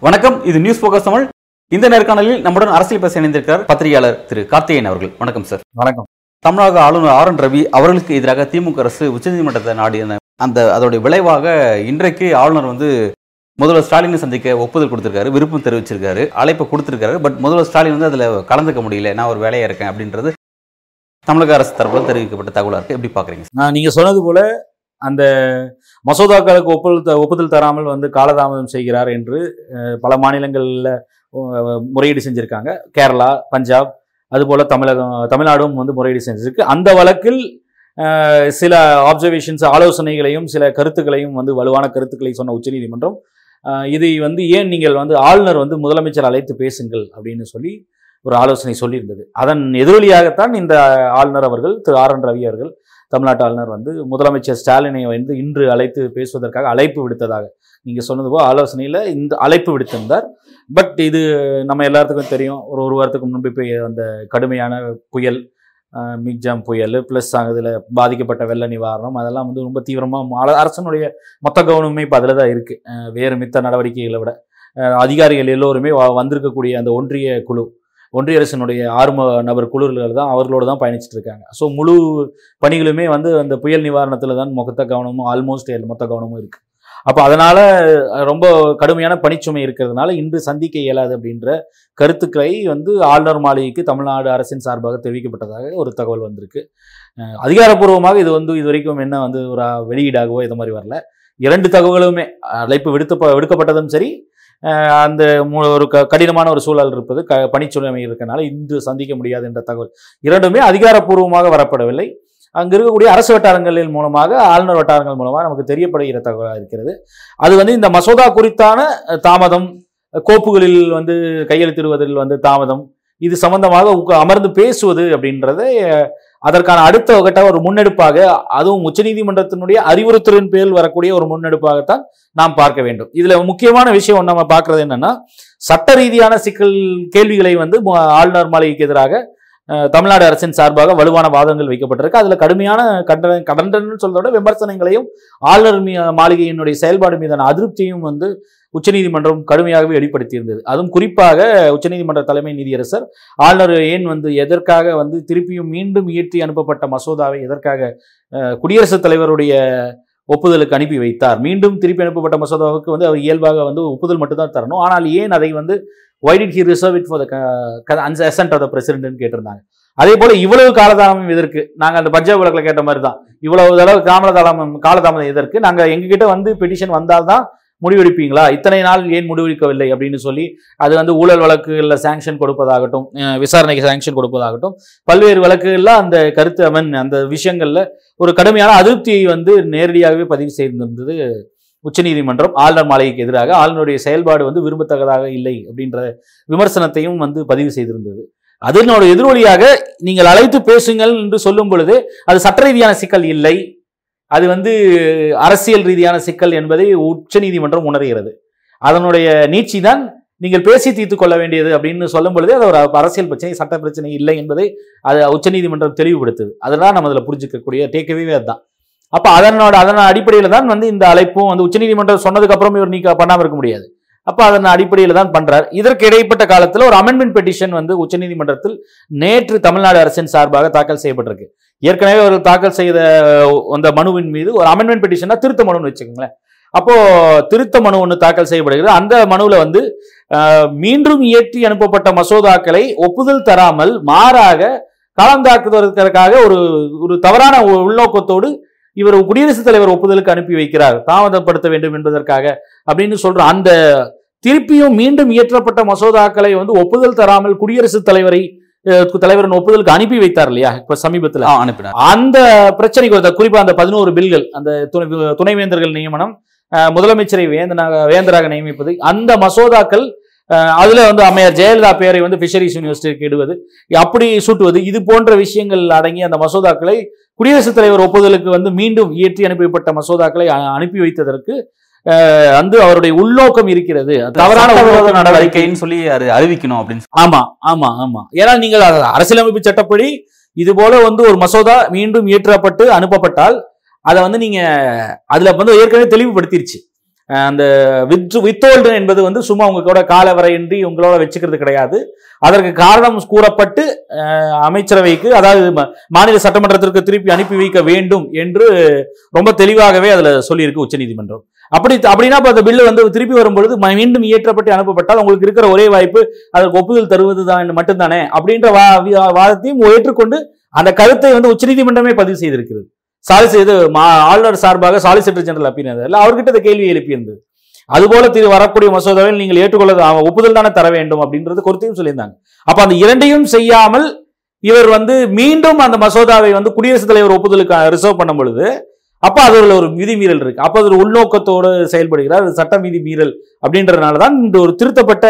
வணக்கம் இது news focus Tamil. இந்த நேர்காணலில் நம்முடன் அரசியல் பேச இணைந்திருக்கிறார் பத்திரிகையாளர் திரு கார்த்திகேயன் அவர்கள். வணக்கம் சார் வணக்கம். தமிழக ஆளுநர் ஆர் என் ரவி அவர்களுக்கு எதிராக திமுக அரசு உச்சநீதிமன்றத்தை நாடின அந்த அதோடைய விளைவாக இன்றைக்கு ஆளுநர் வந்து முதல்வர் ஸ்டாலினை சந்திக்க ஒப்புதல் கொடுத்துருக்காரு விருப்பம் தெரிவிச்சிருக்காரு அழைப்பு கொடுத்துருக்காரு பட் முதல்வர் ஸ்டாலின் வந்து அதில் கலந்துக்க முடியல நான் ஒரு வேலையாக இருக்கேன் அப்படின்றது தமிழக அரசு தரப்பில் தெரிவிக்கப்பட்ட தகவலாக இருக்குது எப்படி பார்க்குறீங்க நான் நீங்கள் சொன்னது போல் அந்த மசோதாக்களுக்கு ஒப்புதல் த- ஒப்புதல் தராமல் வந்து காலதாமதம் செய்கிறார் என்று பல மாநிலங்களில் முறையீடு செஞ்சுருக்காங்க. கேரளா பஞ்சாப் அதுபோல் தமிழகம் தமிழ்நாடும் வந்து முறையீடு செஞ்சிருக்கு. அந்த வழக்கில் சில ஆப்சர்வேஷன்ஸ் ஆலோசனைகளையும் சில கருத்துக்களையும் வந்து வலுவான கருத்துக்களை சொன்ன உச்சநீதிமன்றம் இதை வந்து ஏன் நீங்கள் வந்து ஆளுநர் வந்து முதலமைச்சர் அழைத்து பேசுங்கள் அப்படின்னு சொல்லி ஒரு ஆலோசனை சொல்லியிருந்தது. அதன் எதிரொலியாகத்தான் இந்த ஆளுநர் அவர்கள் திரு ஆர் என் ரவி அவர்கள் தமிழ்நாட்டு ஆளுநர் வந்து முதலமைச்சர் ஸ்டாலினை வந்து இன்று அழைத்து பேசுவதற்காக அழைப்பு விடுத்ததாக நீங்கள் சொன்னது போல் ஆலோசனையில் இந்த அழைப்பு விடுத்திருந்தார். பட் இது நம்ம எல்லாத்துக்கும் தெரியும். ஒரு ஒரு வாரத்துக்கு முன்பு இப்போ அந்த கடுமையான புயல் மிக்ஜாம் புயல் ப்ளஸ் அதில் பாதிக்கப்பட்ட வெள்ள நிவாரணம் அதெல்லாம் வந்து ரொம்ப தீவிரமாக அரசனுடைய மொத்த கவனமே இப்போ அதில் தான் இருக்குது வேறு மித்த நடவடிக்கைகளை விட. அதிகாரிகள் எல்லோருமே வ- வந்திருக்கக்கூடிய அந்த ஒன்றிய குழு ஒன்றிய அரசினுடைய ஆறும நபர் குழுக்கள் தான் அவர்களோடு தான் பயணிச்சுட்டு இருக்காங்க. ஸோ முழு பணிகளுமே வந்து அந்த புயல் நிவாரணத்தில் தான் மொத்த கவனமும் ஆல்மோஸ்ட் மொத்த கவனமும் இருக்குது அப்போ அதனால் ரொம்ப கடுமையான பணிச்சுமை இருக்கிறதுனால இன்று சந்திக்க இயலாது அப்படின்ற கருத்துக்களை வந்து ஆளுநர் மாளிகைக்கு தமிழ்நாடு அரசின் சார்பாக தெரிவிக்கப்பட்டதாக ஒரு தகவல் வந்திருக்கு. அதிகாரப்பூர்வமாக இது வந்து இது வரைக்கும் என்ன வந்து ஒரு வெளியீடாகவோ இது மாதிரி வரல. இரண்டு தகவலுமே அழைப்பு விடுத்த விடுக்கப்பட்டதும் சரி அந்த ஒரு க- கடினமான ஒரு சூழல் இருப்பது க பணிச்சுமை இருக்கனால இன்று சந்திக்க முடியாது என்ற தகவல். இரண்டுமே அதிகாரப்பூர்வமாக வரப்படவில்லை. அங்கே இருக்கக்கூடிய அரசு வட்டாரங்களின் மூலமாக ஆளுநர் வட்டாரங்கள் மூலமாக நமக்கு தெரியப்படுகிற தகவலாக இருக்கிறது. அது வந்து இந்த மசோதா குறித்தான தாமதம் கோப்புகளில் வந்து கையெழுத்திடுவதில் வந்து தாமதம் இது சம்பந்தமாக அமர்ந்து பேசுவது அப்படின்றது அதற்கான அடுத்த கட்ட ஒரு முன்னெடுப்பாக அதுவும் உச்சநீதிமன்றத்தினுடைய அறிவுறுத்தலின் பேரில் வரக்கூடிய ஒரு முன்னெடுப்பாகத்தான் நாம் பார்க்க வேண்டும். இதுல முக்கியமான விஷயம் நம்ம பார்க்கறது என்னன்னா சட்ட ரீதியான சிக்கல் கேள்விகளை வந்து ஆளுநர் மாளிகைக்கு எதிராக தமிழ்நாடு அரசின் சார்பாக வலுவான வாதங்கள் வைக்கப்பட்டிருக்கு. அதில் கடுமையான கண்டன கடண்டன்னு சொல்றதோட விமர்சனங்களையும் ஆளுநர் மீ- மாளிகையினுடைய செயல்பாடு மீதான அதிருப்தியும் வந்து உச்சநீதிமன்றம் கடுமையாகவே வெளிப்படுத்தியிருந்தது. அதுவும் குறிப்பாக உச்சநீதிமன்ற தலைமை நீதியரசர் ஆளுநர் ஏன் வந்து எதற்காக வந்து திருப்பியும் மீண்டும் இயற்றி அனுப்பப்பட்ட மசோதாவை எதற்காக குடியரசுத் தலைவருடைய ஒப்புதலுக்கு அனுப்பி வைத்தார். மீண்டும் திருப்பி அனுப்பப்பட்ட மசோதாவுக்கு வந்து அவர் இயல்பாக வந்து ஒப்புதல் மட்டும்தான் தரணும். ஆனால் ஏன் அதை வந்து why did he reserve it for the assent of the பிரசிடென்ட்னு கேட்டிருந்தாங்க. அதே போல இவ்வளவு காலதாமம் எதற்கு? நாங்கள் அந்த பஞ்சாப் வழக்கில் கேட்ட மாதிரி தான் இவ்வளவு தடவை காலதாமம் காலதாமதம் எதற்கு? நாங்கள் எங்ககிட்ட வந்து பெட்டிஷன் வந்தால்தான் முடிவெடுப்பீங்களா? இத்தனை நாள் ஏன் முடிவெடுக்கவில்லை அப்படின்னு சொல்லி அது வந்து ஊழல் வழக்குகளில் சாங்ஷன் கொடுப்பதாகட்டும் விசாரணைக்கு சாங்ஷன் கொடுப்பதாகட்டும் பல்வேறு வழக்குகளில் அந்த கருத்து அமன் அந்த விஷயங்களில் ஒரு கடுமையான அதிருப்தியை வந்து நேரடியாகவே பதிவு செய்திருந்தது உச்சநீதிமன்றம் ஆளுநர் மாளிகைக்கு எதிராக. ஆளுநருடைய செயல்பாடு வந்து விரும்பத்தக்கதாக இல்லை அப்படின்ற விமர்சனத்தையும் வந்து பதிவு செய்திருந்தது. அதனோட எதிரொலியாக நீங்கள் அழைத்து பேசுங்கள் என்று சொல்லும் பொழுது அது சட்ட ரீதியான சிக்கல் இல்லை. அது வந்து அரசியல் ரீதியான சிக்கல் என்பதை உச்சநீதிமன்றம் உணர்கிறது. அதனுடைய நீட்சி தான் நீங்கள் பேசி தீர்த்து கொள்ள வேண்டியது அப்படின்னு சொல்லும் பொழுதே அது ஒரு அரசியல் பிரச்சனை சட்ட பிரச்சனை இல்லை என்பதை அது உச்சநீதிமன்றம் தெளிவுபடுத்துது. அதெல்லாம் நம்ம அதில் புரிஞ்சுக்கக்கூடிய டேக்கவே அதுதான். அப்போ அதனோட அதன் அடிப்படையில் தான் வந்து இந்த அழைப்பும் வந்து உச்சநீதிமன்றம் சொன்னதுக்கு அப்புறம் இவர் நீக்க பண்ணாமல் இருக்க முடியாது. அப்போ அதன் அடிப்படையில் தான் பண்ணுறார் இதற்கு இடைப்பட்ட காலத்தில் ஒரு அமெண்ட்மெண்ட் பெட்டிஷன் வந்து உச்சநீதிமன்றத்தில் நேற்று தமிழ்நாடு அரசின் சார்பாக தாக்கல் செய்யப்பட்டிருக்கு. ஏற்கனவே அவர்கள் தாக்கல் செய்த அந்த மனுவின் மீது ஒரு அமெண்ட்மெண்ட் பெட்டிஷனா திருத்த மனுன்னு வச்சுக்கோங்களேன். அப்போது திருத்த மனு ஒன்று தாக்கல் செய்யப்படுகிறது. அந்த மனுவில் வந்து மீண்டும் இயற்றி அனுப்பப்பட்ட மசோதாக்களை ஒப்புதல் தராமல் மாறாக காலந்தாக்குவதற்காக ஒரு ஒரு தவறான உள்நோக்கத்தோடு இவர் குடியரசுத் தலைவர் ஒப்புதலுக்கு அனுப்பி வைக்கிறார். தாமதப்படுத்த வேண்டும் என்பதற்காக அப்படின்னு சொல்ற அந்த திருப்பியும் மீண்டும் இயற்றப்பட்ட மசோதாக்களை வந்து ஒப்புதல் தராமல் குடியரசுத் தலைவரை தலைவரின் ஒப்புதலுக்கு அனுப்பி வைத்தார் இல்லையா? இப்ப சமீபத்துல. அனுப்பினார். அந்த பிரச்சனைக்கு குறிப்பா அந்த பதினோரு பில்கள் அந்த துணை- துணைவேந்தர்கள் நியமனம் முதலமைச்சரை வேந்தனாக வேந்தராக நியமிப்பது அந்த மசோதாக்கள் அதுல வந்து அம்மையார் ஜெயலலிதா பேரை வந்து பிஷரிஸ் யூனிவர்சிட்டிக்கு இடுவது அப்படி சூட்டுவது இது போன்ற விஷயங்கள் அடங்கிய அந்த மசோதாக்களை குடியரசுத் தலைவர் ஒப்புதலுக்கு வந்து மீண்டும் இயற்றி அனுப்பப்பட்ட மசோதாக்களை அனுப்பி வைத்ததற்கு வந்து அவருடைய உள்நோக்கம் இருக்கிறது. தவறான நடவடிக்கை நடவடிக்கைன்னு சொல்லி அது அறிவிக்கணும் அப்படின்னு. ஆமா ஆமா ஆமா. ஏன்னா நீங்கள் அரசியலமைப்பு சட்டப்படி இது போல வந்து ஒரு மசோதா மீண்டும் இயற்றப்பட்டு அனுப்பப்பட்டால் அதை வந்து நீங்க அதுல வந்து ஏற்கனவே தெளிவுபடுத்திருச்சு. அந்த வித் வித்தோல்டு என்பது வந்து சும்மா உங்க கூட காலவரையின்றி உங்களோட வச்சுக்கிறது கிடையாது. அதற்கு காரணம் கூறப்பட்டு அமைச்சரவைக்கு அதாவது மாநில சட்டமன்றத்திற்கு திருப்பி அனுப்பி வைக்க வேண்டும் என்று ரொம்ப தெளிவாகவே அதில் சொல்லியிருக்கு உச்சநீதிமன்றம் அப்படி அப்படின்னா இப்போ அந்த பில்லு வந்து திருப்பி வரும்பொழுது மீண்டும் இயற்றப்பட்டு அனுப்பப்பட்டால் உங்களுக்கு இருக்கிற ஒரே வாய்ப்பு அதற்கு ஒப்புதல் தருவது தான் மட்டும்தானே? அப்படின்ற வா- வாதத்தையும் ஏற்றுக்கொண்டு அந்த கருத்தை வந்து உச்சநீதிமன்றமே பதிவு செய்திருக்கிறது. சாலிசி இது மா- ஆளுநர் சார்பாக சாலிசிட்டர் ஜெனரல் அப்பினது அவர்கிட்ட இந்த கேள்வி எழுப்பியிருந்தது அதுபோல திரு வரக்கூடிய மசோதாவில் நீங்கள் ஏற்றுக்கொள்ள ஒப்புதல் தானே தர வேண்டும் அப்படின்றது குறித்தையும் சொல்லியிருந்தாங்க. அப்ப அந்த இரண்டையும் செய்யாமல் இவர் வந்து மீண்டும் அந்த மசோதாவை வந்து குடியரசுத் தலைவர் ஒப்புதலுக்கு ரிசர்வ் பண்ணும் பொழுது அப்போ அதில் ஒரு விதிமீறல் இருக்கு. அப்போ அது ஒரு உள்நோக்கத்தோடு செயல்படுகிறார். அது சட்ட விதி மீறல் அப்படின்றதுனால தான் இந்த ஒரு திருத்தப்பட்ட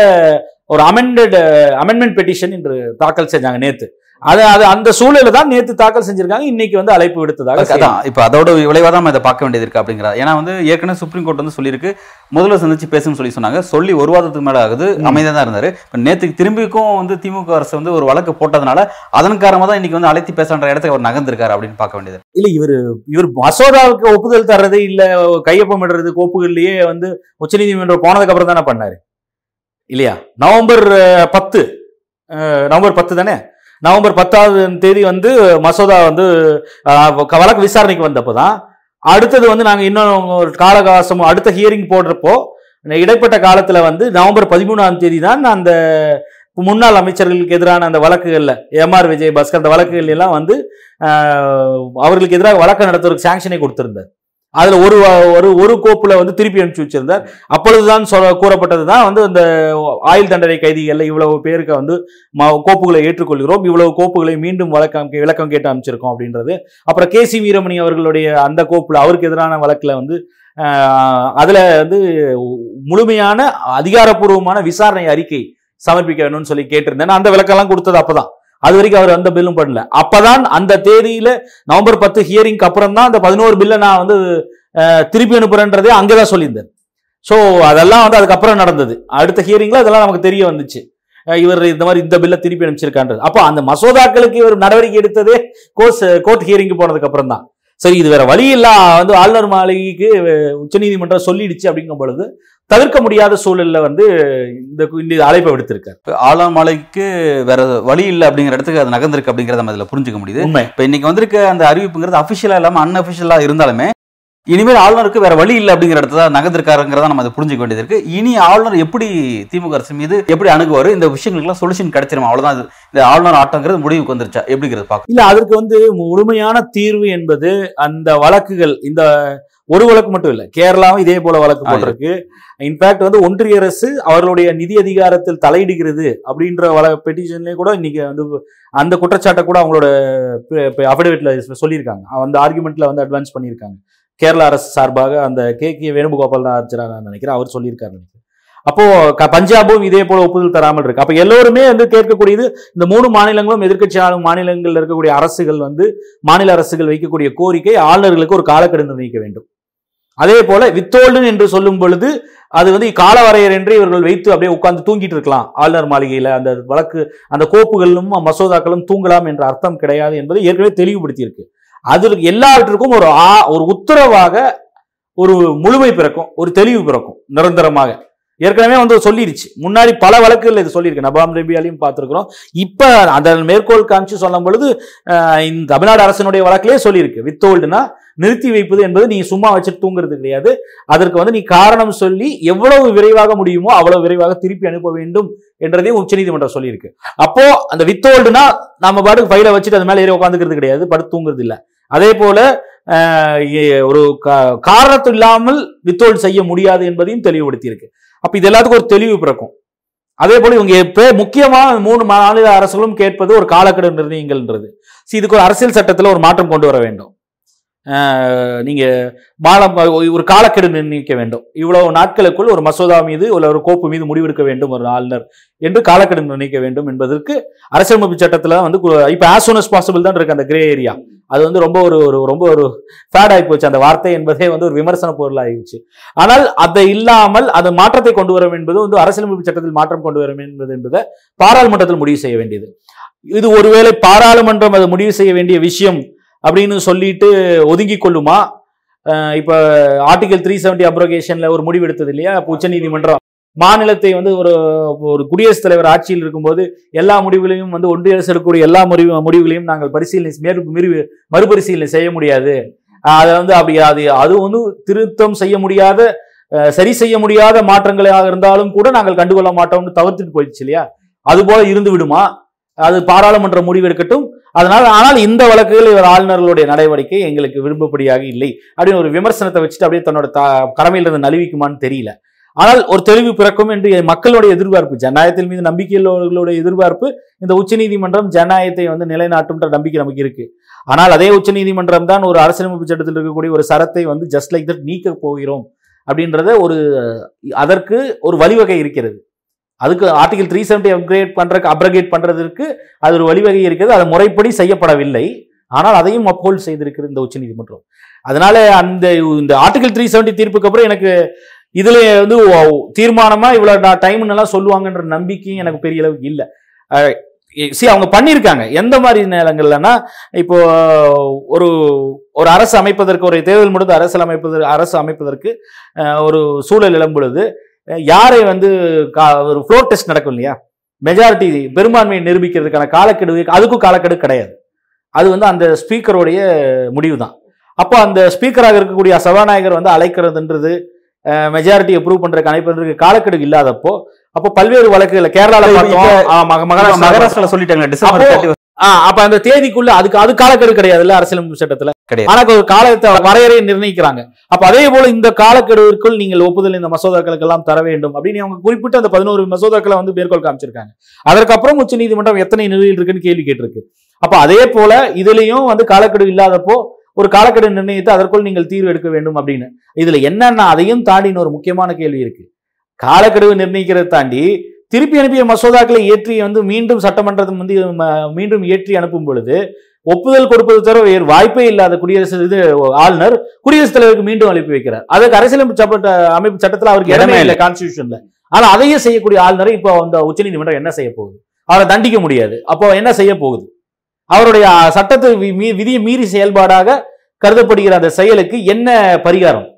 ஒரு அமெண்டட் அமெண்ட்மெண்ட் பெட்டிஷன் இன்று தாக்கல் செஞ்சாங்க நேற்று அது அது அந்த சூழல தான் நேத்து தாக்கல் செஞ்சிருக்காங்க இன்னைக்கு வந்து அழைப்பு விடுத்ததாக. அதான். இப்போ அதோட விளைவாக தான் நம்ம இதை பார்க்க வேண்டியது இருக்கு அப்படிங்கிறா ஏன்னா வந்து ஏற்கனவே சுப்ரீம் கோர்ட் வந்து சொல்லியிருக்கு முதல்வர் சந்திச்சு பேசுன்னு சொல்லி சொன்னாங்க. சொல்லி ஒரு வாரத்துக்கு மேல ஆகுது. அமைதியாக தான் இருந்தாரு. இப்போ நேற்றுக்கு திரும்பிக்கும் வந்து திமுக அரசு வந்து ஒரு வழக்கு போட்டதுனால அதன் காரணமாக தான் இன்னைக்கு வந்து அழைத்து பேசுன்ற இடத்துக்கு அவர் நகர்ந்திருக்காரு அப்படின்னு பார்க்க வேண்டியது இல்ல இவர் இவர் மசோதாவுக்கு ஒப்புதல் தர்றது இல்ல கையொப்பமிடுறது கோப்புகள்லயே வந்து உச்சநீதிமன்றம் போனதுக்கு அப்புறம் தானே பண்ணாரு. இல்லையா? நவம்பர் பத்து. நவம்பர் பத்து தானே? நவம்பர் பத்தாவது தேதி வந்து மசோதா வந்து வழக்கு விசாரணைக்கு வந்தப்போ தான் அடுத்தது வந்து நாங்கள் இன்னும் ஒரு காலகாசம் அடுத்த ஹியரிங் போடுறப்போ இடைப்பட்ட காலத்தில் வந்து நவம்பர் பதிமூணாம் தேதி தான் அந்த முன்னாள் அமைச்சர்களுக்கு எதிரான அந்த வழக்குகளில் எம்ஆர் விஜய் பாஸ்கர் அந்த வழக்குகள் எல்லாம் வந்து அவர்களுக்கு எதிராக வழக்கு நடத்துவதற்கு சாங்ஷனை கொடுத்துருந்தார். அதுல ஒரு ஒரு ஒரு கோப்புல வந்து திருப்பி அனுப்பிச்சு வச்சிருந்தார். அப்பொழுதுதான் சொல்ல கூறப்பட்டதுதான் வந்து இந்த ஆயுள் தண்டனை கைதிகளில் இவ்வளவு பேருக்கு வந்து கோப்புகளை ஏற்றுக்கொள்கிறோம். இவ்வளவு கோப்புகளை மீண்டும் வழக்கம் விளக்கம் கேட்டு அமைச்சிருக்கோம் அப்படின்றது. அப்புறம் கே சி வீரமணி அவர்களுடைய அந்த கோப்புல அவருக்கு எதிரான வழக்குல வந்து அதில் அதுல வந்து முழுமையான அதிகாரப்பூர்வமான விசாரணை அறிக்கை சமர்ப்பிக்க வேணும்னு சொல்லி கேட்டிருந்தேன். அந்த விளக்கெல்லாம் கொடுத்தது அப்பதான். அது வரைக்கும் அவர் அந்த பில்லும் பண்ணல. அப்பதான் அந்த தேதியில நவம்பர் பத்து ஹியரிங்க்கு அப்புறம் தான் அந்த பதினோரு பில்லை நான் வந்து திருப்பி அனுப்புறேன்றதே அங்கேதான் சொல்லியிருந்தேன். ஸோ அதெல்லாம் வந்து அதுக்கப்புறம் நடந்தது. அடுத்த ஹியரிங்ல அதெல்லாம் நமக்கு தெரிய வந்துச்சு. இவர் இந்த மாதிரி இந்த பில்லை திருப்பி அனுப்பிச்சிருக்கான்றது. அப்போ அந்த மசோதாக்களுக்கு இவர் நடவடிக்கை எடுத்ததே கோர்ஸ் கோர்ட் ஹியரிங்க்கு போனதுக்கு அப்புறம் தான் சரி இது வேற வழி இல்ல. வந்து ஆளுநர் மாளிகைக்கு உச்சநீதிமன்றம் சொல்லிடுச்சு அப்படிங்கும் பொழுது தவிர்க்க முடியாத சூழல்ல வந்து இந்த இந்த அழைப்பை விடுத்திருக்காரு. ஆளாம் மலைக்கு வேற வழி இல்லை அப்படிங்கிற இடத்துக்கு அது நகர்ந்திருக்கு அப்படிங்கிறத நம்ம இதில் புரிஞ்சுக்க முடியுது. இப்போ இன்னைக்கு வந்திருக்க அந்த அறிவிப்புங்கிறது அஃபிஷியலாக இல்லாமல் அன்அஃபிஷியலாக இருந்தாலுமே இனிமேல் ஆளுநருக்கு வேற வழி இல்லை அப்படிங்கிற இடத்துல தான் நகர்ந்திருக்காருங்கிறத நம்ம அதை புரிஞ்சுக்க வேண்டியது இருக்கு. இனி ஆளுநர் எப்படி திமுக அரசு மீது எப்படி அணுகுவார்? இந்த விஷயங்களுக்குலாம் சொல்யூஷன் கிடைச்சிருமா? அவ்வளவுதான். இந்த ஆளுநர் ஆட்டங்கிறது முடிவுக்கு வந்துருச்சா? எப்படிங்கிறது பார்க்க இல்ல அதற்கு வந்து முழுமையான தீர்வு என்பது அந்த வழக்குகள் இந்த ஒரு வழக்கு மட்டும் இல்ல கேரளாவும் இதே போல வழக்கு போட்டிருக்கு. இன்ஃபேக்ட் வந்து ஒன்றிய அரசு அவர்களுடைய நிதி அதிகாரத்தில் தலையிடுகிறது அப்படின்ற வழ பெட்டிஷன்லயே கூட இன்னைக்கு வந்து அந்த குற்றச்சாட்டை கூட அவங்களோட அஃபிடவிட்ல சொல்லியிருக்காங்க. அந்த ஆர்குமெண்ட்ல வந்து அட்வான்ஸ் பண்ணியிருக்காங்க. கேரள அரசு சார்பாக அந்த கே கே வேணுகோபால் தான் அர்ச்சனா நினைக்கிறேன். அவர் சொல்லியிருக்காரு நினைக்கிறேன். அப்போ க- பஞ்சாபும் இதே போல ஒப்புதல் தராமல் இருக்கு. அப்ப எல்லோருமே வந்து கேட்கக்கூடியது இந்த மூணு மாநிலங்களும் எதிர்கட்சி ஆளும் மாநிலங்களில் இருக்கக்கூடிய அரசுகள் வந்து மாநில அரசுகள் வைக்கக்கூடிய கோரிக்கை ஆளுநர்களுக்கு ஒரு காலக்கெடு நிர்ணயிக்க வேண்டும். அதே போல வித்தோல்டு என்று சொல்லும் பொழுது அது வந்து காலவரையறையின்றி இவர்கள் வைத்து அப்படியே உட்கார்ந்து தூங்கிட்டு இருக்கலாம். ஆளுநர் மாளிகையில அந்த வழக்கு அந்த கோப்புகளும் மசோதாக்களும் தூங்கலாம் என்ற அர்த்தம் கிடையாது என்பதை ஏற்கனவே தெளிவுபடுத்தியிருக்கு. அதற்கு எல்லாவற்றுக்கும் ஒரு ஆ- ஒரு உத்தரவாக ஒரு முழுமை பிறக்கும் ஒரு தெளிவு பிறக்கும் நிரந்தரமாக. ஏற்கனவே வந்து சொல்லிருச்சு. முன்னாடி பல வழக்குகள் இது சொல்லியிருக்கு. நபாம் ரபியாலையும் பார்த்துருக்குறோம். இப்போ அந்த மேற்கோள் காமிச்சு சொல்லும் பொழுது இந்த தமிழ்நாடு அரசினுடைய வழக்கிலே சொல்லியிருக்கு. வித்தோல்டுனா நிறுத்தி வைப்பது என்பது நீ சும்மா வச்சுட்டு தூங்குறது கிடையாது. அதற்கு வந்து நீ காரணம் சொல்லி எவ்வளவு விரைவாக முடியுமோ அவ்வளவு விரைவாக திருப்பி அனுப்ப வேண்டும் என்றதையும் உச்சநீதிமன்றம் சொல்லியிருக்கு. அப்போ அந்த வித்தோல்டுனா நம்ம பாட்டுக்கு ஃபைலை வச்சுட்டு அது மேலே ஏறி உட்காந்துக்கிறது கிடையாது படுத்து தூங்குறது இல்லை. அதே போல ஒரு காரணத்து இல்லாமல் வித்தோல்டு செய்ய முடியாது என்பதையும் தெளிவுபடுத்தியிருக்கு. அப்ப இது எல்லாத்துக்கும் ஒரு தெளிவு பிறக்கும். அதே போல இவங்க எப்ப முக்கியமாக மூணு மாநில அரசுகளும் கேட்பது ஒரு காலக்கெடு நிர்ணயங்கள்ன்றது. இதுக்கு ஒரு அரசியல் சட்டத்தில் ஒரு மாற்றம் கொண்டு வர வேண்டும். நீங்கள் நீங்க மாலம் ஒரு காலக்கெடு நிர்ணயிக்க வேண்டும். இவ்வளவு நாட்களுக்குள் ஒரு மசோதா மீது இல்ல ஒரு கோப்பு மீது முடிவெடுக்க வேண்டும் ஒரு ஆளுநர் என்று காலக்கெடு நிர்ணயிக்க வேண்டும் என்பதற்கு அரசியலமைப்பு சட்டத்தில் வந்து இப்போ ஆஸ் சூன் அஸ் பாசிபிள் தான் இருக்கு அந்த கிரே ஏரியா அது வந்து ரொம்ப ஒரு ஒரு ரொம்ப ஒரு ஃபேட் ஆகி போச்சு அந்த வார்த்தை என்பதே வந்து ஒரு விமர்சன பொருள் ஆகிடுச்சு ஆனால் அதை இல்லாமல் அது மாற்றத்தை கொண்டு வரும் என்பது வந்து அரசியலமைப்பு சட்டத்தில் மாற்றம் கொண்டு வரும் என்பது என்பதை பாராளுமன்றத்தில் முடிவு செய்ய வேண்டியது. இது ஒருவேளை பாராளுமன்றம் அதை முடிவு செய்ய வேண்டிய விஷயம் அப்படின்னு சொல்லிட்டு ஒதுங்கி கொள்ளுமா? இப்போ ஆர்டிகல் த்ரீ செவன்டி அப்ரோகேஷனில் ஒரு முடிவு எடுத்தது இல்லையா? உச்ச உச்சநீதிமன்றம் மாநிலத்தை வந்து ஒரு ஒரு குடியரசுத் தலைவர் ஆட்சியில் இருக்கும்போது எல்லா முடிவுகளையும் வந்து ஒன்றிய அரசு எடுக்கக்கூடிய எல்லா முடிவு முடிவுகளையும் நாங்கள் பரிசீலனை மேற் மறுபரிசீலனை செய்ய முடியாது. அதை வந்து அப்படி அது அது வந்து திருத்தம் செய்ய முடியாத சரி செய்ய முடியாத மாற்றங்களாக இருந்தாலும் கூட நாங்கள் கண்டுகொள்ள மாட்டோம்னு தவிர்த்துட்டு போயிடுச்சு இல்லையா? அது போல இருந்து விடுமா? அது பாராளுமன்ற முடிவு இருக்கட்டும் அதனால் ஆனால் இந்த வழக்குகள் இவர் ஆளுநர்களுடைய நடவடிக்கை எங்களுக்கு விரும்பப்படியாக இல்லை. அப்படின்னு ஒரு விமர்சனத்தை வச்சுட்டு அப்படியே தன்னோட த கடமையிலிருந்து நழுவிக்குமான்னு தெரியல. ஆனால் ஒரு தெளிவு பிறக்கும் என்று மக்களுடைய எதிர்பார்ப்பு ஜனநாயகத்தின் மீது நம்பிக்கையுள்ளவர்களுடைய எதிர்பார்ப்பு இந்த உச்சநீதிமன்றம் ஜனநாயகத்தை வந்து நிலைநாட்டும்ன்ற நம்பிக்கை நமக்கு இருக்கு. ஆனால் அதே உச்சநீதிமன்றம் தான் ஒரு அரசியலமைப்பு சட்டத்தில் இருக்கக்கூடிய ஒரு சரத்தை வந்து ஜஸ்ட் லைக் தட் நீக்க போகிறோம் அப்படின்றத ஒரு அதற்கு ஒரு வழிவகை இருக்கிறது. அதுக்கு ஆர்டிகல் த்ரீ செவன்டி அப்கிரேட் பண்ணுறக்கு அப்ரகேட் பண்ணுறதுக்கு அது ஒரு வழிவகை இருக்கிறது. அது முறைப்படி செய்யப்படவில்லை. ஆனால் அதையும் அப்போல் செய்திருக்கிறது இந்த உச்சநீதிமன்றம். அதனால அந்த இந்த ஆர்டிகல் த்ரீ செவன்டி தீர்ப்புக்கு அப்புறம் எனக்கு இதுல வந்து தீர்மானமாக தீர்மானமா இவ்வளவு டைம் எல்லாம் சொல்லுவாங்கன்ற நம்பிக்கையும் எனக்கு பெரிய அளவுக்கு இல்லை. சி அவங்க பண்ணியிருக்காங்க. எந்த மாதிரி நேரங்கள்லன்னா இப்போ ஒரு ஒரு அரசு அமைப்பதற்கு ஒரு தேர்தல் முடிந்து அரசு அமைப்பதற்கு அரசு அமைப்பதற்கு ஒரு சூழல் இளம்பொழுது யாரை வந்து ஒரு ஃப்ளோர் டெஸ்ட் நடக்கும் இல்லையா? மெஜாரிட்டி பெரும்பான்மையை நிரூபிக்கிறதுக்கான காலக்கெடு அதுக்கும் காலக்கெடு கிடையாது. அது வந்து அந்த ஸ்பீக்கருடைய முடிவு தான் அப்போ அந்த ஸ்பீக்கராக இருக்கக்கூடிய சபாநாயகர் வந்து அழைக்கிறதுன்றது மெஜாரிட்டி அப்ரூவ் பண்றதுக்கு அழைப்பதற்கு காலக்கெடு இல்லாதப்போ அப்போ பல்வேறு வழக்குகள் கேரளால இப்ப- பார்த்தோம். ஆ, மக- மகாராஷ்டிரா மகாராஷ்டிரால சொல்லிட்டாங்க டிசம்பர் அப்போ- 30 ஆ, அப்ப அந்த தேதிக்குள்ள அதுக்கு அது காலக்கெடு கிடையாதுல்ல அரசியலமைப்பு சட்டத்துல? கிடையாது. ஆனா ஒரு காலத்தை வரையறையை நிர்ணயிக்கிறாங்க. அப்ப அதே போல இந்த காலக்கெடுவிற்குள் நீங்கள் ஒப்புதல் இந்த மசோதாக்களுக்கு எல்லாம் தர வேண்டும் அப்படின்னு அவங்க குறிப்பிட்டு அந்த பதினோரு மசோதாக்களை வந்து மேற்கோள் காமிச்சிருக்காங்க. அதற்கப்புறம் உச்ச நீதிமன்றம் எத்தனை நிலையில் இருக்குன்னு கேள்வி கேட்டிருக்கு. அப்ப அதே போல இதுலயும் வந்து காலக்கெடு இல்லாதப்போ ஒரு காலக்கெடு நிர்ணயித்து அதற்குள் நீங்கள் தீர்வு எடுக்க வேண்டும் அப்படின்னு. இதுல என்னன்னா அதையும் தாண்டின ஒரு முக்கியமான கேள்வி இருக்கு. காலக்கெடுவை நிர்ணயிக்கிறதை தாண்டி திருப்பி அனுப்பிய மசோதாக்களை ஏற்றி வந்து மீண்டும் சட்டமன்றத்தில் வந்து மீண்டும் ஏற்றி அனுப்பும் பொழுது ஒப்புதல் கொடுப்பது தவிர வேறு வாய்ப்பே இல்லாத குடியரசு இது ஆளுநர் குடியரசுத் தலைவருக்கு மீண்டும் அனுப்பி வைக்கிறார். அதுக்கு அரசியலமைப்பு சட்ட அமைப்பு சட்டத்தில் அவருக்கு இடமே இல்லை கான்ஸ்டியூஷன்ல ஆனா அதையே செய்யக்கூடிய ஆளுநரை இப்போ அந்த உச்சநீதிமன்றம் என்ன செய்ய போகுது? அவரை தண்டிக்க முடியாது. அப்போ என்ன செய்ய போகுது? அவருடைய சட்டத்தை விதியை மீறி செயல்பாடாக கருதப்படுகிற அந்த செயலுக்கு என்ன பரிகாரம்?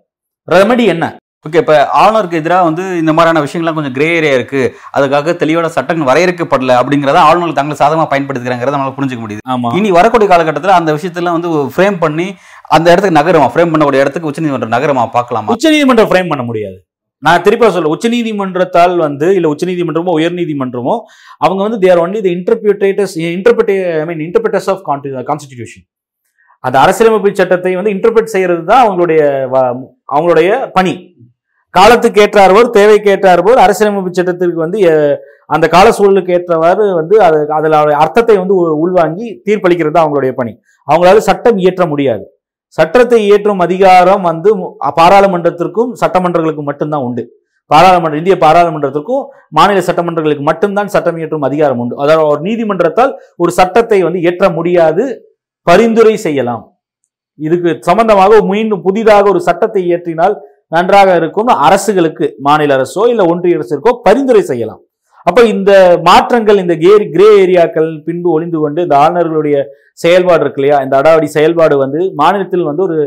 ரெமடி என்ன? ஓகே இப்ப ஆளுநருக்கு எதிராக வந்து இந்த மாதிரியான விஷயங்கள்லாம் கொஞ்சம் கிரே ஏரியா இருக்கு. அதுக்காக தெளிவான சட்டங்கள் வரையறுக்கப்படல அப்படிங்கறத ஆளுநர்கள் தங்களை சாதகமா பயன்படுத்திக்கிறாங்கிறத நம்மளால புரிஞ்சுக்க முடியுது. ஆமா. இனி வரக்கூடிய காலகட்டத்தில் அந்த விஷயத்தெல்லாம் வந்து ஃப்ரேம் பண்ணி அந்த இடத்துக்கு நகரமா? ஃப்ரேம் பண்ணக்கூடிய இடத்துக்கு உச்சநீதிமன்றம் நகரமா? பார்க்கலாமா? உச்சநீதிமன்றம் ஃப்ரேம் பண்ண முடியாது. நான் திருப்பி சொல்ல உச்சநீதிமன்றத்தால் வந்து இல்ல உச்சநீதிமன்றமோ உயர்நீதிமன்றமோ அவங்க வந்து they're only the interpretators interpret I mean interpreters of constitution அந்த அரசியலமைப்பு சட்டத்தை வந்து இன்டர்பிரட் செய்யறது தான் அவங்களுடைய அவங்களுடைய பணி. காலத்துக்கு ஏற்றார்போர் தேவைக்கு ஏற்றார்போர் அரசியலமைப்பு சட்டத்திற்கு வந்து அந்த கால சூழலுக்கு ஏற்றவாறு வந்து அது அதில் அர்த்தத்தை வந்து உ- உள்வாங்கி தீர்ப்பளிக்கிறது தான் அவங்களுடைய பணி. அவங்களால சட்டம் இயற்ற முடியாது. சட்டத்தை இயற்றும் அதிகாரம் வந்து பாராளுமன்றத்திற்கும் சட்டமன்றங்களுக்கும் மட்டும்தான் உண்டு. பாராளுமன்ற இந்திய பாராளுமன்றத்திற்கும் மாநில சட்டமன்றங்களுக்கு மட்டும்தான் சட்டம் இயற்றும் அதிகாரம் உண்டு. அதாவது ஒரு நீதிமன்றத்தால் ஒரு சட்டத்தை வந்து இயற்ற முடியாது பரிந்துரை செய்யலாம். இதுக்கு சம்பந்தமாக மீண்டும் புதிதாக ஒரு சட்டத்தை இயற்றினால் நன்றாக இருக்கும் அரசுகளுக்கு மாநில அரசோ இல்லை ஒன்றிய அரசிற்கோ பரிந்துரை செய்யலாம். அப்போ இந்த மாற்றங்கள் இந்த கே கிரே ஏரியாக்கள் பின்பு ஒளிந்து கொண்டு இந்த ஆளுநர்களுடைய செயல்பாடு இருக்கு இல்லையா? இந்த அடாவடி செயல்பாடு வந்து மாநிலத்தில் வந்து ஒரு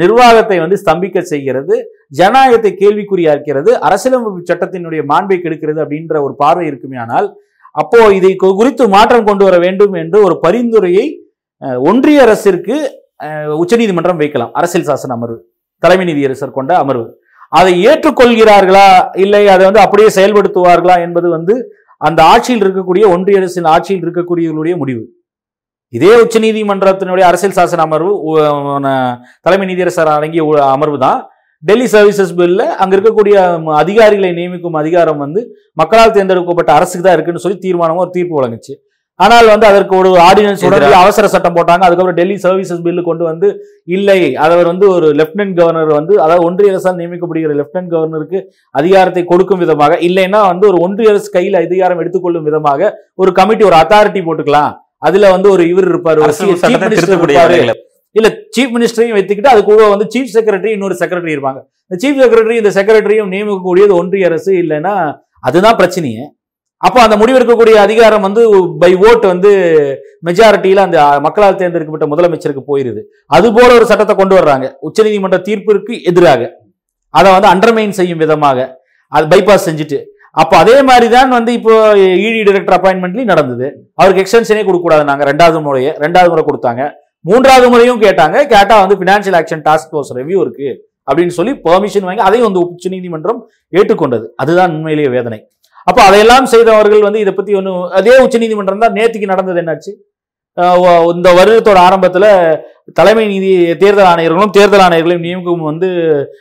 நிர்வாகத்தை வந்து ஸ்தம்பிக்க செய்கிறது ஜனநாயகத்தை கேள்விக்குறியாக்கிறது அரசியலமைப்பு சட்டத்தினுடைய மாண்பை கெடுக்கிறது அப்படின்ற ஒரு பார்வை இருக்குமே ஆனால் அப்போ இதை குறித்து மாற்றம் கொண்டு வர வேண்டும் என்று ஒரு பரிந்துரையை ஒன்றிய அரசிற்கு உச்சநீதிமன்றம் வைக்கலாம். அரசியல் சாசன அமர்வு. தலைமை நீதியரசர் கொண்ட அமர்வு. அதை ஏற்றுக்கொள்கிறார்களா? இல்லை அதை வந்து அப்படியே செயல்படுத்துவார்களா என்பது வந்து அந்த ஆட்சியில் இருக்கக்கூடிய ஒன்றிய அரசின் ஆட்சியில் இருக்கக்கூடியவர்களுடைய முடிவு. இதே உச்சநீதிமன்றத்தினுடைய அரசியல் சாசன அமர்வு தலைமை நீதியரசர் அடங்கிய உ- அமர்வு தான். டெல்லி சர்வீசஸ் பில்ல அங்க இருக்கக்கூடிய அதிகாரிகளை நியமிக்கும் அதிகாரம் வந்து மக்களால் தேர்ந்தெடுக்கப்பட்ட அரசுக்கு தான் இருக்குன்னு சொல்லி தீர்மானமும் ஒரு தீர்ப்பு வழங்குச்சு. ஆனால் வந்து அதற்கு ஒரு ஆர்டினன்ஸ் உடனே அவசர சட்டம் போட்டாங்க. அதுக்கப்புறம் டெல்லி சர்வீசஸ் பில்லு கொண்டு வந்து இல்லை அவர் வந்து ஒரு லெப்டினன்ட் கவர்னர் வந்து அதாவது ஒன்றிய அரசால் நியமிக்கப்படுகிற லெப்டினன்ட் கவர்னருக்கு அதிகாரத்தை கொடுக்கும் விதமாக இல்லைன்னா வந்து ஒரு ஒன்றிய அரசு கையில் அதிகாரம் எடுத்துக்கொள்ளும் விதமாக ஒரு கமிட்டி ஒரு அத்தாரிட்டி போட்டுக்கலாம். அதுல வந்து ஒரு இவர் இருப்பாரு இல்ல சீஃப் மினிஸ்டரையும் வைத்துக்கிட்டு அது கூட வந்து சீஃப் செக்ரட்டரி இன்னொரு செக்ரட்டரி இருப்பாங்க. இந்த சீஃப் செக்ரட்டரி இந்த செக்ரட்டரியும் நியமிக்கக்கூடியது ஒன்றிய அரசு இல்லைன்னா அதுதான் பிரச்சனையே. அப்போ அந்த முடிவெடுக்கக்கூடிய அதிகாரம் வந்து பை ஓட் வந்து மெஜாரிட்டியில் அந்த மக்களால் தேர்ந்தெடுக்கப்பட்ட முதலமைச்சருக்கு போயிருது. அது போல ஒரு சட்டத்தை கொண்டு வர்றாங்க. உச்சநீதிமன்ற தீர்ப்பிற்கு எதிராக. அதை வந்து அண்டர்மைன் செய்யும் விதமாக. அது பைபாஸ் செஞ்சுட்டு. அப்போ அதே மாதிரி தான் வந்து இப்போ இடி டைரக்டர் அப்பாயின்மெண்ட்லேயும் நடந்தது. அவருக்கு எக்ஸ்டென்ஷனே கொடுக்கக்கூடாது நாங்கள் ரெண்டாவது முறையே. ரெண்டாவது முறை கொடுத்தாங்க. மூன்றாவது முறையும் கேட்டாங்க. கேட்டால் வந்து financial action task force review இருக்குது அப்படின்னு சொல்லி பெர்மிஷன் வாங்கி அதையும் வந்து உச்சநீதிமன்றம் ஏற்றுக்கொண்டது. அதுதான் உண்மையிலேயே வேதனை. அப்போ அதையெல்லாம் செய்தவர்கள் வந்து இதை பற்றி ஒன்றும் அதே உச்சநீதிமன்றம் தான் நேற்றுக்கு நடந்தது என்னாச்சு? இந்த வருடத்தோட ஆரம்பத்தில் தலைமை நீதி தேர்தல் ஆணையர்களும் தேர்தல் ஆணையர்களையும் நியமிக்கும் வந்து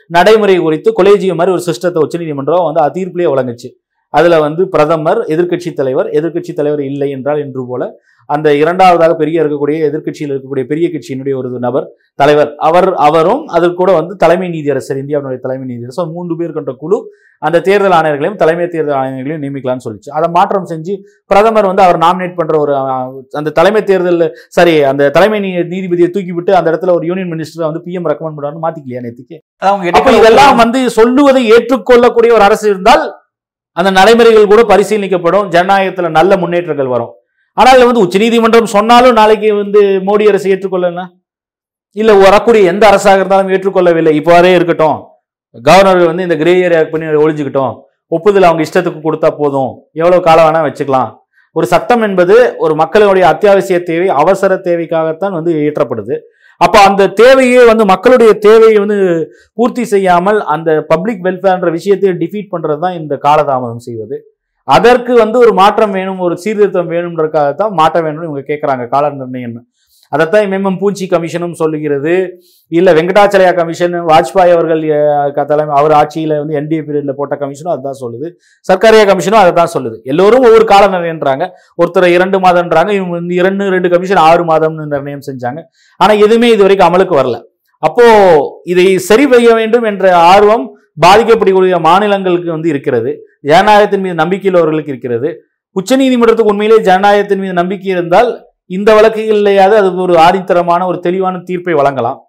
நடைமுறை குறித்து கொலேஜியம் மாதிரி ஒரு சிஸ்டத்தை உச்சநீதிமன்றம் வந்து அது வழங்குச்சு. அதில் வந்து பிரதமர் எதிர்க்கட்சி தலைவர் எதிர்க்கட்சி தலைவர் இல்லை என்றால் என்று போல அந்த இரண்டாவதாக பெரிய இருக்கக்கூடிய எதிர்க்கட்சியில் இருக்கக்கூடிய பெரிய கட்சியினுடைய ஒரு நபர் தலைவர். அவர் அவரும் அது கூட வந்து தலைமை நீதியரசர் இந்தியாவினுடைய தலைமை நீதியரசர் மூன்று பேர் கொண்ட குழு அந்த தேர்தல் ஆணையர்களையும் தலைமை தேர்தல் ஆணையர்களையும் நியமிக்கலாம்னு சொல்லிச்சு. அதை மாற்றம் செஞ்சு பிரதமர் வந்து அவர் நாமினேட் பண்ற ஒரு அந்த தலைமை தேர்தல் சரி அந்த தலைமை நீதிபதியை தூக்கி விட்டு அந்த இடத்துல ஒரு யூனியன் மினிஸ்டர் வந்து பிஎம் ரெக்கமெண்ட் பண்ணாரு மாத்திக்கலையா நேற்றுக்கு அவங்க இதெல்லாம் வந்து சொல்லுவதை ஏற்றுக்கொள்ளக்கூடிய ஒரு அரசு இருந்தால் அந்த நடைமுறைகள் கூட பரிசீலிக்கப்படும் ஜனநாயகத்துல நல்ல முன்னேற்றங்கள் வரும். ஆனால் வந்து உச்சநீதிமன்றம் சொன்னாலும் நாளைக்கு வந்து மோடி அரசு ஏற்றுக்கொள்ளல இல்லை வரக்கூடிய எந்த அரசாக இருந்தாலும் ஏற்றுக்கொள்ளவில்லை. இப்போவரே இருக்கட்டும். கவர்னர் வந்து இந்த கிரே ஏரியா பண்ணி ஒழிஞ்சுக்கிட்டோம். ஒப்புதல் அவங்க இஷ்டத்துக்கு கொடுத்தா போதும். எவ்வளோ காலம் வேணால் வச்சுக்கலாம். ஒரு சட்டம் என்பது ஒரு மக்களுடைய அத்தியாவசிய தேவை அவசர தேவைக்காகத்தான் வந்து இயற்றப்படுது. அப்போ அந்த தேவையை வந்து மக்களுடைய தேவையை வந்து பூர்த்தி செய்யாமல் அந்த பப்ளிக் வெல்ஃபேர்ன்ற விஷயத்தை டிஃபீட் பண்ணுறது தான் இந்த காலதாமதம் செய்வது. அதற்கு வந்து ஒரு மாற்றம் வேணும் ஒரு சீர்திருத்தம் வேணும்ன்றதுக்காக தான் மாற்றம் வேணும்னு இவங்க கேட்குறாங்க கால நிர்ணயம். அதைத்தான் எம்எம் பூஞ்சி கமிஷனும் சொல்லுகிறது. இல்லை வெங்கடாச்சலயா கமிஷன் வாஜ்பாய் அவர்கள் தலைமை அவர் ஆட்சியில் வந்து என்டிஏ பீரியடில் போட்ட கமிஷனும் அதுதான் சொல்லுது. சர்க்காரியா கமிஷனும் அதை தான் சொல்லுது. எல்லோரும் ஒவ்வொரு கால நிர்ணயன்றாங்க ஒருத்தர் இரண்டு மாதம்ன்றாங்க இவங்க வந்து இரண்டு ரெண்டு கமிஷன் ஆறு மாதம்னு நிர்ணயம் செஞ்சாங்க. ஆனால் எதுவுமே இது வரைக்கும் அமலுக்கு வரல. அப்போ இதை சரி செய்ய வேண்டும் என்ற ஆர்வம் பாதிக்கப்படக்கூடிய மாநிலங்களுக்கு வந்து இருக்கிறது. ஜனநாயகத்தின் மீது நம்பிக்கை உள்ளவர்களுக்கு இருக்கிறது. உச்சநீதிமன்றத்துக்கு உண்மையிலே ஜனநாயகத்தின் மீது நம்பிக்கை இருந்தால் இந்த வழக்குகளிலேயாவது அது ஒரு ஆதித்தரமான ஒரு தெளிவான தீர்ப்பை வழங்கலாம்.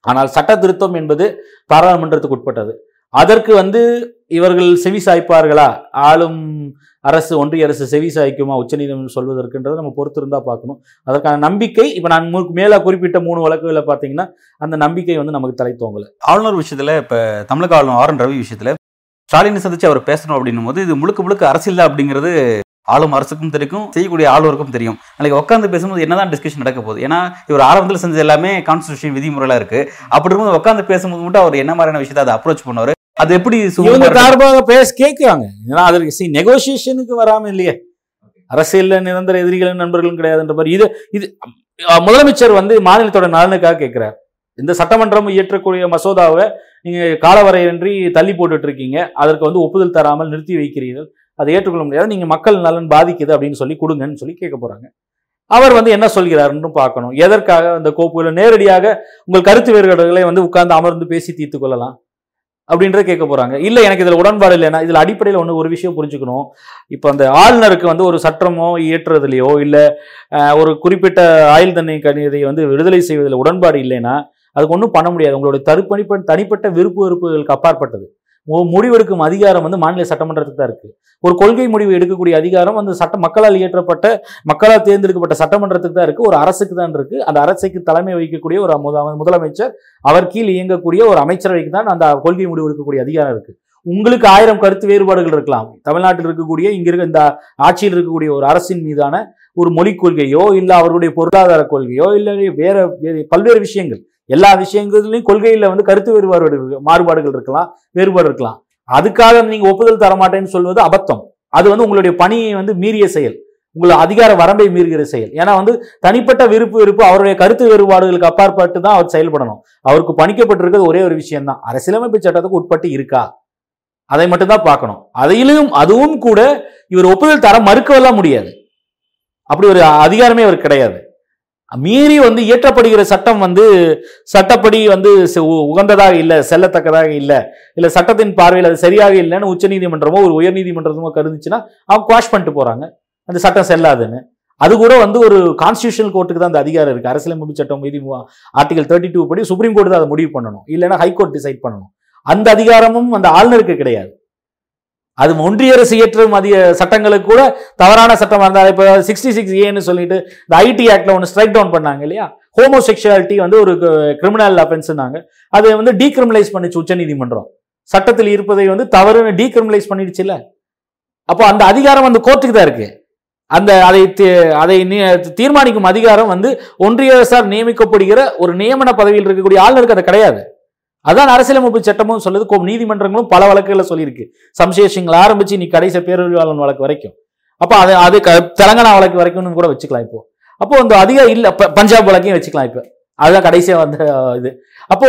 ஆனால் சட்ட திருத்தம் என்பது பாராளுமன்றத்துக்கு உட்பட்டது. அதற்கு வந்து இவர்கள் செவி சாய்ப்பார்களா? ஆளும் அரசு ஒன்றிய அரசு செவி சாய்க்குமா உச்சநீதிமன்றம் சொல்வதற்குன்றதை நம்ம பொறுத்திருந்தா பார்க்கணும். அதற்கான நம்பிக்கை இப்போ நான் முற்கு குறிப்பிட்ட மூணு வழக்குகளை பார்த்தீங்கன்னா அந்த நம்பிக்கை வந்து நமக்கு தலை தோங்கலை. ஆளுநர் விஷயத்தில் இப்போ தமிழக ஆளுநர் ஆர் என் ரவி விஷயத்தில் ஸ்டாலினை சந்திச்சு அவர் பேசணும் அப்படின்னும் போது இது முழுக்க முழுக்க அரசியல் தான் அப்படிங்கிறது ஆளும் அரசுக்கும் தெரியும் செய்யக்கூடிய ஆளுவருக்கும் தெரியும். நாளைக்கு உட்காந்து பேசும்போது என்னதான் டிஸ்கஷன் நடக்க போகுது? ஏன்னா இவர் ஆரம்பத்தில் செஞ்சது எல்லாமே கான்ஸ்டியூஷன் விதிமுறைலாம் இருக்குது அப்படி இருக்கும்போது உட்காந்து பேசும்போது மட்டும் அவர் என்ன மாதிரியான விஷயத்தை அதை அப்ரோச் பண்ணுவார் அது எப்படி இவங்க? சார்பாக பேச கேட்கிறாங்க. ஏன்னா அதற்கு சி நெகோசியேஷனுக்கு வராம இல்லையே. அரசியல்ல நிரந்தர எதிரிகளும் நண்பர்களும் கிடையாதுன்ற மாதிரி இது இது முதலமைச்சர் வந்து மாநிலத்தோட நலனுக்காக கேட்கிறார். இந்த சட்டமன்றம் இயற்றக்கூடிய மசோதாவை நீங்க காலவரையின்றி தள்ளி போட்டுட்டு இருக்கீங்க அதற்கு வந்து ஒப்புதல் தராமல் நிறுத்தி வைக்கிறீர்கள். அதை ஏற்றுக்கொள்ள முடியாது. நீங்க மக்கள் நலன் பாதிக்குது அப்படின்னு சொல்லி கொடுங்கன்னு சொல்லி கேட்க போறாங்க. அவர் வந்து என்ன சொல்கிறாருன்னு பார்க்கணும். எதற்காக அந்த கோப்புகளை நேரடியாக உங்கள் கருத்து வேறுபாடுகளை வந்து உட்கார்ந்து அமர்ந்து பேசி தீர்த்து கொள்ளலாம். அப்படின்றத கேட்க போகிறாங்க இல்லை எனக்கு இதில் உடன்பாடு இல்லைன்னா இதில் அடிப்படையில் ஒன்று ஒரு விஷயம் புரிஞ்சுக்கணும். இப்போ அந்த ஆளுநருக்கு வந்து ஒரு சட்டமோ இயற்றுறதுலையோ இல்லை ஒரு குறிப்பிட்ட ஆயுள் தண்டனை கணிதை வந்து விடுதலை செய்வதில் உடன்பாடு இல்லைன்னா அதுக்கு ஒன்றும் பண்ண முடியாது. உங்களுடைய தருப்பணிப்ப தனிப்பட்ட விருப்பு வெறுப்புகளுக்கு அப்பாற்பட்டது. முடிவெடுக்கும் அதிகாரம் வந்து மாநில சட்டமன்றத்துக்கு தான் இருக்கு. ஒரு கொள்கை முடிவு எடுக்கக்கூடிய அதிகாரம் வந்து சட்ட மக்களால் இயற்றப்பட்ட மக்களால் தேர்ந்தெடுக்கப்பட்ட சட்டமன்றத்துக்கு தான் இருக்கு. ஒரு அரசுக்கு தான் இருக்கு. அந்த அரசுக்கு தலைமை வகிக்கக்கூடிய ஒரு முத- முதலமைச்சர் அவர் கீழ் இயங்கக்கூடிய ஒரு அமைச்சரவைக்கு தான் அந்த கொள்கை முடிவு எடுக்கக்கூடிய அதிகாரம் இருக்கு. உங்களுக்கு ஆயிரம் கருத்து வேறுபாடுகள் இருக்கலாம். தமிழ்நாட்டில் இருக்கக்கூடிய இங்க இருக்க இந்த ஆட்சியில் இருக்கக்கூடிய ஒரு அரசின் மீதான ஒரு மொழிக் கொள்கையோ இல்லை அவருடைய பொருளாதார கொள்கையோ இல்லை வேற வேறு பல்வேறு விஷயங்கள். எல்லா விஷயங்கள்லையும் கொள்கையில் வந்து கருத்து வேறுபாடு மாறுபாடுகள் இருக்கலாம் வேறுபாடு இருக்கலாம். அதுக்காக நீங்கள் ஒப்புதல் தரமாட்டேன்னு சொல்வது அபத்தம். அது வந்து உங்களுடைய பணியை வந்து மீறிய செயல். உங்களை அதிகார வரம்பை மீறுகிற செயல். ஏன்னா வந்து தனிப்பட்ட விருப்பு விருப்பு அவருடைய கருத்து வேறுபாடுகளுக்கு அப்பாற்பட்டு தான் அவர் செயல்படணும். அவருக்கு பணிக்கப்பட்டிருக்கிறது ஒரே ஒரு விஷயம் தான் அரசியலமைப்பு சட்டத்துக்கு உட்பட்டு இருக்கா? அதை மட்டும்தான் பார்க்கணும். அதையிலும் அதுவும் கூட இவர் ஒப்புதல் தர மறுக்கவெல்லாம் முடியாது. அப்படி ஒரு அதிகாரமே அவர் கிடையாது. மீறி வந்து இயற்றப்படுகிற சட்டம் வந்து சட்டப்படி வந்து உகந்ததாக இல்லை செல்லத்தக்கதாக இல்லை இல்லை சட்டத்தின் பார்வையில் அது சரியாக இல்லைன்னு உச்சநீதிமன்றமோ ஒரு உயர்நீதிமன்றமோ கருந்துச்சுன்னா அவங்க குவாஷ் பண்ணிட்டு போகிறாங்க அந்த சட்டம் செல்லாதுன்னு. அது கூட வந்து ஒரு கான்ஸ்டியூஷனல் கோர்ட்டுக்கு தான் அந்த அதிகாரம் இருக்குது அரசியலமைப்பு சட்டம் மீதி ஆர்டிகல் தேர்ட்டி டூ படி சுப்ரீம் கோர்ட் தான் அதை முடிவு பண்ணணும். இல்லைன்னா ஹைகோர்ட் டிசைட் பண்ணணும். அந்த அதிகாரமும் அந்த ஆளுநருக்கு கிடையாது. அது ஒன்றிய அரசு இயற்றும் அதிக சட்டங்களுக்கு கூட தவறான சட்டம் இருந்தால் இப்போ சிக்ஸ்டி சிக்ஸ் ஏன்னு சொல்லிட்டு இந்த ஐடி ஆக்டில் ஒன்று ஸ்ட்ரைக் டவுன் பண்ணாங்க இல்லையா? ஹோமோசெக்ஷுவாலிட்டி வந்து ஒரு கிரிமினல் அஃபென்ஸ்னாங்க அதை வந்து டீக்ரிமினலைஸ் பண்ணிச்சு உச்சநீதிமன்றம் சட்டத்தில் இருப்பதை வந்து தவறுன்னு டீக்ரிமினலைஸ் பண்ணிடுச்சுல்ல அப்போ அந்த அதிகாரம் அந்த கோர்ட்டுக்கு தான் இருக்கு. அந்த அதை அதை நீ- தீர்மானிக்கும் அதிகாரம் வந்து ஒன்றிய அரசால் நியமிக்கப்படுகிற ஒரு நியமன பதவியில் இருக்கக்கூடிய ஆளுநருக்கு அது கிடையாது. அதான் அரசியலமைப்பு சட்டமும் சொல்லுது. கோ- நீதிமன்றங்களும் பல வழக்குகளை சொல்லியிருக்கு. சம்சேஷங்களை ஆரம்பிச்சு நீ கடைசி பேரறிவாளன் வழக்கு வரைக்கும். அப்போ அது அது க- தெலங்கானா வழக்கு வரைக்கும்னு கூட வச்சுக்கலாம் இப்போ. அப்போ அந்த அதிக இல்லை பஞ்சாப் வழக்கையும் வச்சுக்கலாம் இப்போ. அதுதான் கடைசியாக வந்த இது. அப்போ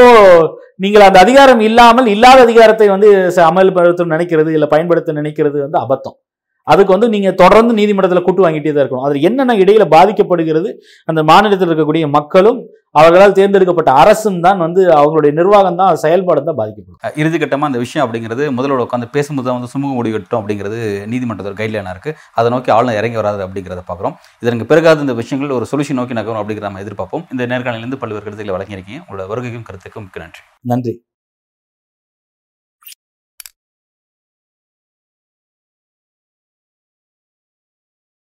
நீங்கள் அந்த அதிகாரம் இல்லாமல் இல்லாத அதிகாரத்தை வந்து ச- அமல்படுத்த நினைக்கிறது இல்லை பயன்படுத்த நினைக்கிறது வந்து அபத்தம். அதுக்கு வந்து நீங்கள் தொடர்ந்து நீதிமன்றத்தில் கூட்டு வாங்கிட்டே தான் இருக்கணும். அதில் என்னென்ன இடையில பாதிக்கப்படுகிறது அந்த மாநிலத்தில் இருக்கக்கூடிய மக்களும் அவர்களால் தேர்ந்தெடுக்கப்பட்ட அரசும் தான் வந்து அவங்களுடைய நிர்வாகம் தான் செயல்பாடு தான் பாதிக்கப்படும். அஹ் இறுதிக்கட்டமா அந்த விஷயம் அப்படிங்கிறது முதல்வர் உட்காந்து பேசும்போது தான் வந்து சுமூக முடிவு எட்டும் அப்படிங்கிறது நீதிமன்றத்தோட கைட்லைனாக இருக்கு. அதை நோக்கி ஆளுநர் இறங்கி வராது அப்படிங்கிறத பார்க்குறோம். இதற்கு பிறகாத இந்த விஷயங்கள் ஒரு சொல்யூஷன் நோக்கி நகரும் அப்படிங்கிற நம்ம எதிர்பார்ப்போம். இந்த நேர்காணலிலிருந்து பல்வேறு கருத்துக்களை வழங்கியிருக்கீங்க. உங்களோட வருகைக்கும் கருத்துக்கும் மிக்க நன்றி. நன்றி.